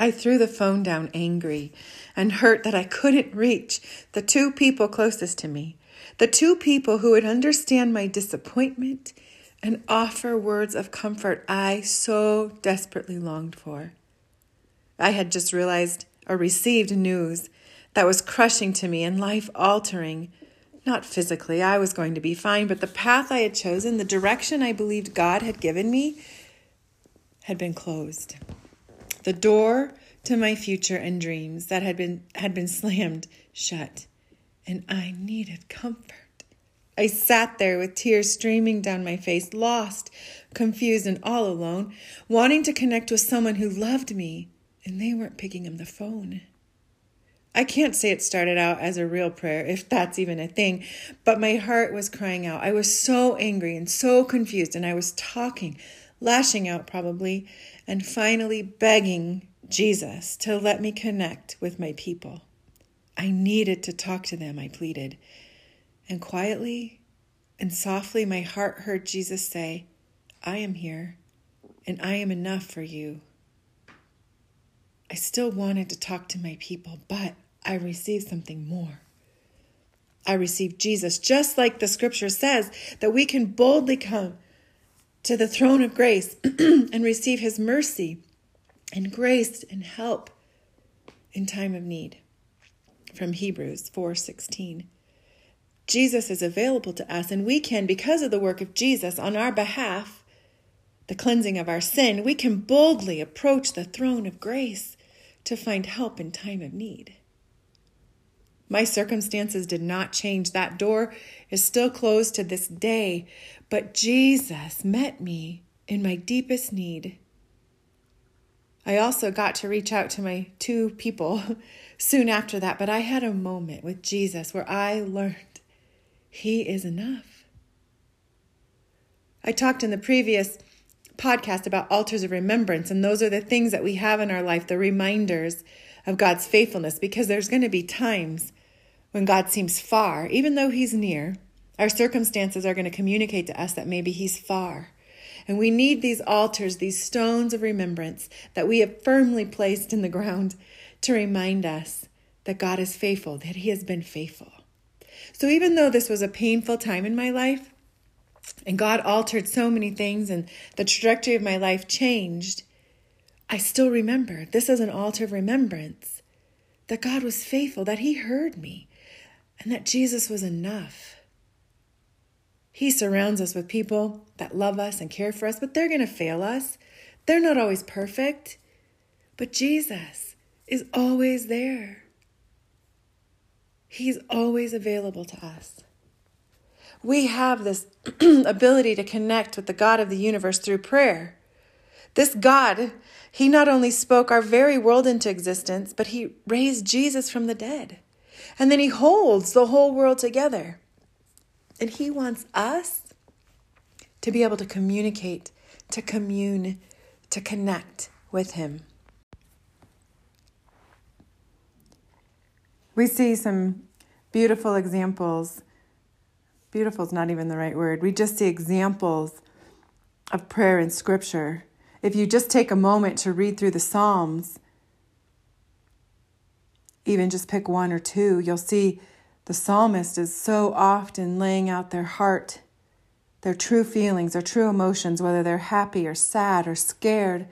I threw the phone down angry and hurt that I couldn't reach the two people closest to me, the two people who would understand my disappointment and offer words of comfort I so desperately longed for. I had just realized or received news that was crushing to me and life altering. Not physically, I was going to be fine, but the path I had chosen, the direction I believed God had given me, had been closed. The door to my future and dreams that had been had been slammed shut, and I needed comfort. I sat there with tears streaming down my face, lost, confused, and all alone, wanting to connect with someone who loved me, and they weren't picking up the phone. I can't say it started out as a real prayer, if that's even a thing, but my heart was crying out. I was so angry and so confused, and I was talking, lashing out probably, and finally begging Jesus to let me connect with my people. I needed to talk to them, I pleaded. And quietly and softly, my heart heard Jesus say, I am here, and I am enough for you. I still wanted to talk to my people, but I received something more. I received Jesus, just like the scripture says, that we can boldly come to the throne of grace and receive his mercy and grace and help in time of need. From Hebrews 4:16. Jesus is available to us and we can because of the work of Jesus on our behalf, the cleansing of our sin, we can boldly approach the throne of grace to find help in time of need. My circumstances did not change. That door is still closed to this day, but Jesus met me in my deepest need. I also got to reach out to my two people soon after that, but I had a moment with Jesus where I learned He is enough. I talked in the previous podcast about altars of remembrance, and those are the things that we have in our life, the reminders of God's faithfulness, because there's going to be times when God seems far, even though He's near. Our circumstances are going to communicate to us that maybe He's far. And we need these altars, these stones of remembrance that we have firmly placed in the ground to remind us that God is faithful, that He has been faithful. So even though this was a painful time in my life, and God altered so many things, and the trajectory of my life changed, I still remember this is an altar of remembrance that God was faithful, that He heard me, and that Jesus was enough. He surrounds us with people that love us and care for us, but they're going to fail us. They're not always perfect. But Jesus is always there. He's always available to us. We have this ability to connect with the God of the universe through prayer. This God, He not only spoke our very world into existence, but He raised Jesus from the dead. And then He holds the whole world together. And He wants us to be able to communicate, to commune, to connect with Him. We see some beautiful examples. Beautiful is not even the right word. We just see examples of prayer in Scripture. If you just take a moment to read through the Psalms, even just pick one or two, you'll see the psalmist is so often laying out their heart, their true feelings, their true emotions, whether they're happy or sad or scared,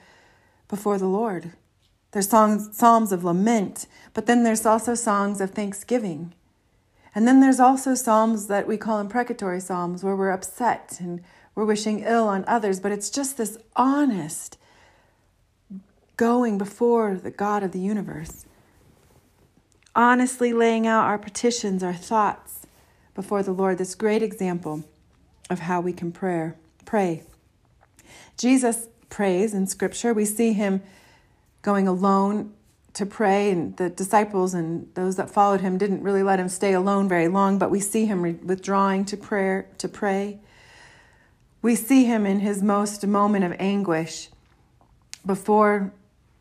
before the Lord. There's songs, psalms of lament, but then there's also songs of thanksgiving. And then there's also psalms that we call imprecatory psalms where we're upset and we're wishing ill on others, but it's just this honest going before the God of the universe honestly laying out our petitions, our thoughts before the Lord. This great example of how we can pray. Pray. Jesus prays in Scripture. We see him going alone to pray, and the disciples and those that followed him didn't really let him stay alone very long. But we see him withdrawing to prayer to pray. We see him in his most moment of anguish before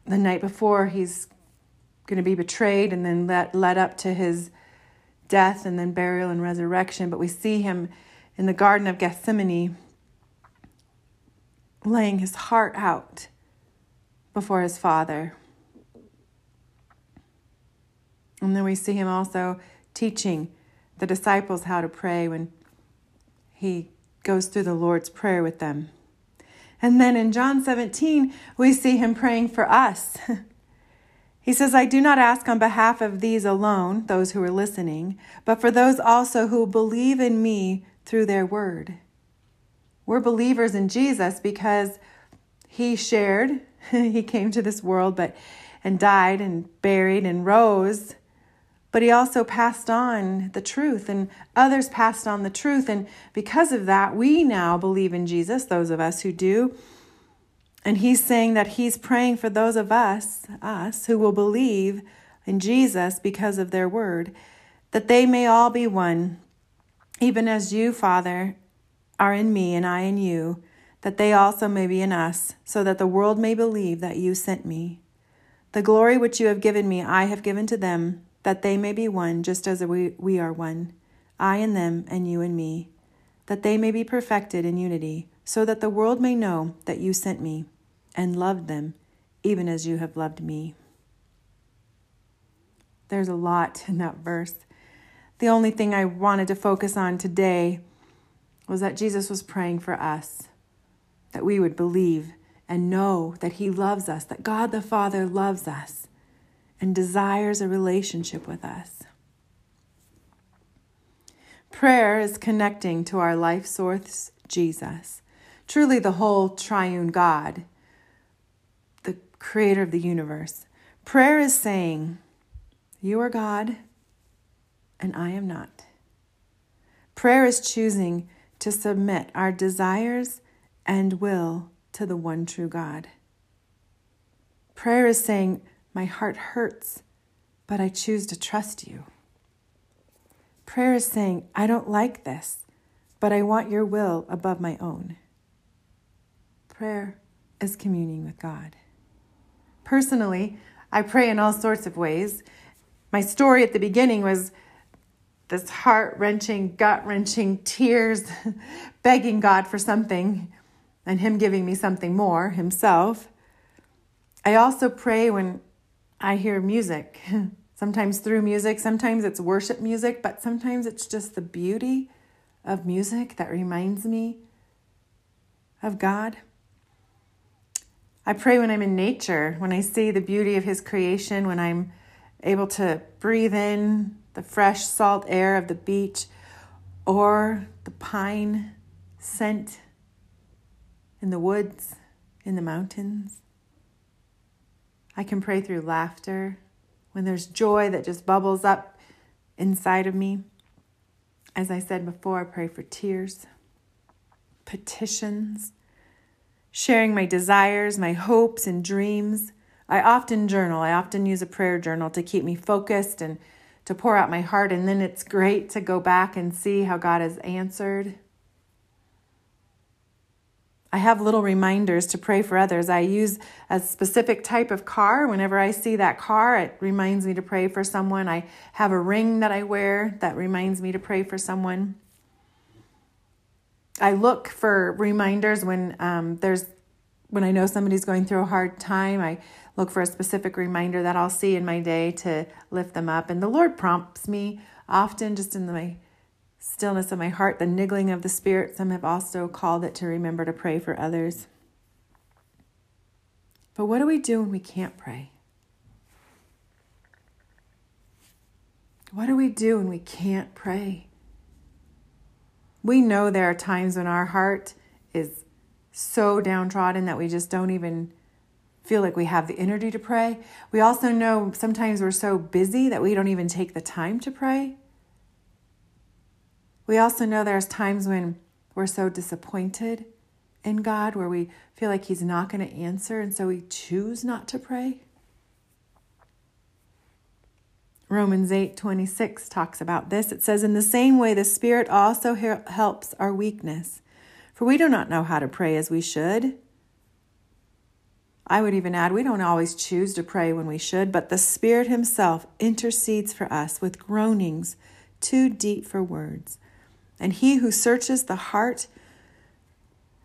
the night before he's going to be betrayed and then led, led up to his death and then burial and resurrection. But we see him in the Garden of Gethsemane laying his heart out before his Father. And then we see him also teaching the disciples how to pray when he goes through the Lord's Prayer with them. And then in John 17, we see him praying for us. he says, I do not ask on behalf of these alone, those who are listening, but for those also who believe in me through their word. We're believers in Jesus because he shared, he came to this world, but and died and buried and rose but he also passed on the truth, and others passed on the truth. And because of that, we now believe in Jesus, those of us who do. And he's saying that he's praying for those of us, us, who will believe in Jesus because of their word, that they may all be one, even as you, Father, are in me and I in you, that they also may be in us, so that the world may believe that you sent me. The glory which you have given me, I have given to them that they may be one, just as we, we are one, I and them, and you and me, that they may be perfected in unity, so that the world may know that you sent me and loved them, even as you have loved me. There's a lot in that verse. The only thing I wanted to focus on today was that Jesus was praying for us, that we would believe and know that He loves us, that God the Father loves us, and desires a relationship with us. Prayer is connecting to our life source, Jesus, truly the whole triune God, the creator of the universe. Prayer is saying, You are God, and I am not. Prayer is choosing to submit our desires and will to the one true God. Prayer is saying, my heart hurts, but I choose to trust you. Prayer is saying, I don't like this, but I want your will above my own. Prayer is communing with God. Personally, I pray in all sorts of ways. My story at the beginning was this heart wrenching, gut wrenching tears, begging God for something and Him giving me something more Himself. I also pray when I hear music, sometimes through music, sometimes it's worship music, but sometimes it's just the beauty of music that reminds me of God. I pray when I'm in nature, when I see the beauty of His creation, when I'm able to breathe in the fresh salt air of the beach or the pine scent in the woods, in the mountains. I can pray through laughter, when there's joy that just bubbles up inside of me. As I said before, I pray for tears, petitions, sharing my desires, my hopes, and dreams. I often journal. I often use a prayer journal to keep me focused and to pour out my heart. And then it's great to go back and see how God has answered I have little reminders to pray for others. I use a specific type of car. Whenever I see that car, it reminds me to pray for someone. I have a ring that I wear that reminds me to pray for someone. I look for reminders when um, there's when I know somebody's going through a hard time. I look for a specific reminder that I'll see in my day to lift them up. And the Lord prompts me often just in my stillness of my heart, the niggling of the Spirit. Some have also called it to remember to pray for others. But what do we do when we can't pray? What do we do when we can't pray? We know there are times when our heart is so downtrodden that we just don't even feel like we have the energy to pray. We also know sometimes we're so busy that we don't even take the time to pray. We also know there's times when we're so disappointed in God where we feel like He's not going to answer, and so we choose not to pray. Romans 8 26 talks about this. It says, In the same way, the Spirit also helps our weakness, for we do not know how to pray as we should. I would even add, we don't always choose to pray when we should, but the Spirit Himself intercedes for us with groanings too deep for words. And he who searches the heart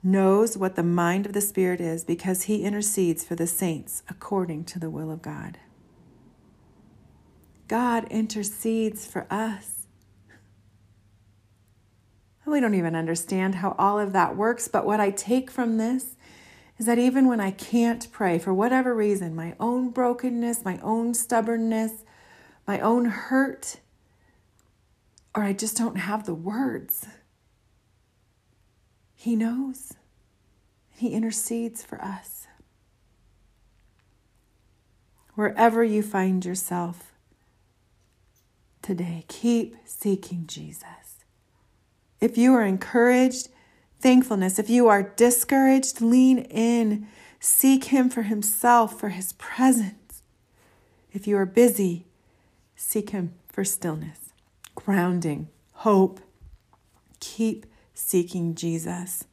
knows what the mind of the Spirit is because he intercedes for the saints according to the will of God. God intercedes for us. We don't even understand how all of that works, but what I take from this is that even when I can't pray for whatever reason, my own brokenness, my own stubbornness, my own hurt, or I just don't have the words, He knows. He intercedes for us. Wherever you find yourself today, keep seeking Jesus. If you are encouraged, thankfulness. If you are discouraged, lean in. Seek Him for Himself, for His presence. If you are busy, seek Him for stillness, grounding, hope. Keep seeking Jesus.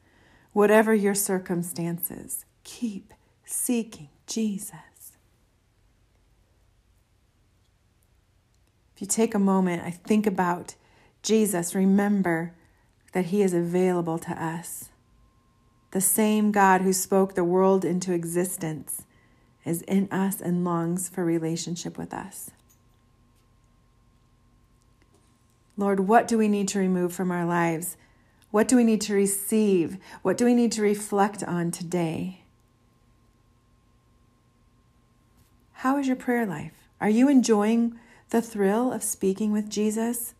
Whatever your circumstances, keep seeking Jesus. If you take a moment, I think about Jesus, remember that He is available to us. The same God who spoke the world into existence is in us and longs for relationship with us. Lord, what do we need to remove from our lives? What do we need to receive? What do we need to reflect on today? How is your prayer life? Are you enjoying the thrill of speaking with Jesus?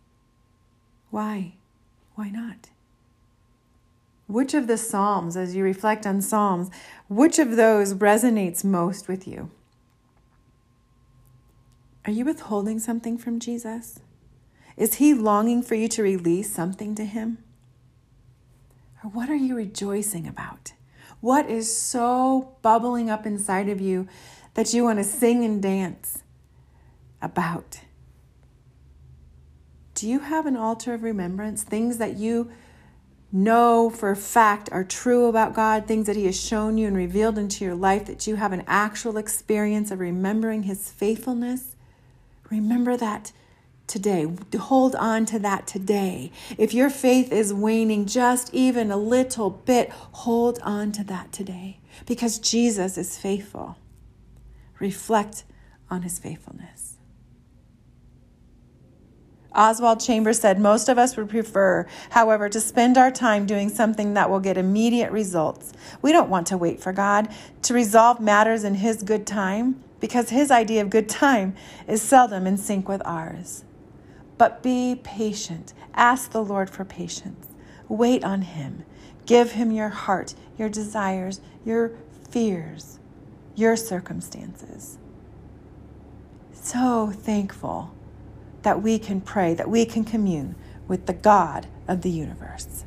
Why? Why not? Which of the Psalms, as you reflect on Psalms, which of those resonates most with you? Are you withholding something from Jesus? Is he longing for you to release something to him? Or what are you rejoicing about? What is so bubbling up inside of you that you want to sing and dance about? Do you have an altar of remembrance? Things that you know for a fact are true about God, things that He has shown you and revealed into your life, that you have an actual experience of remembering His faithfulness? Remember that today. Hold on to that today. If your faith is waning just even a little bit, hold on to that today because Jesus is faithful. Reflect on his faithfulness. Oswald Chambers said, Most of us would prefer, however, to spend our time doing something that will get immediate results. We don't want to wait for God to resolve matters in His good time because His idea of good time is seldom in sync with ours. But be patient. Ask the Lord for patience. Wait on Him. Give Him your heart, your desires, your fears, your circumstances. So thankful that we can pray, that we can commune with the God of the universe.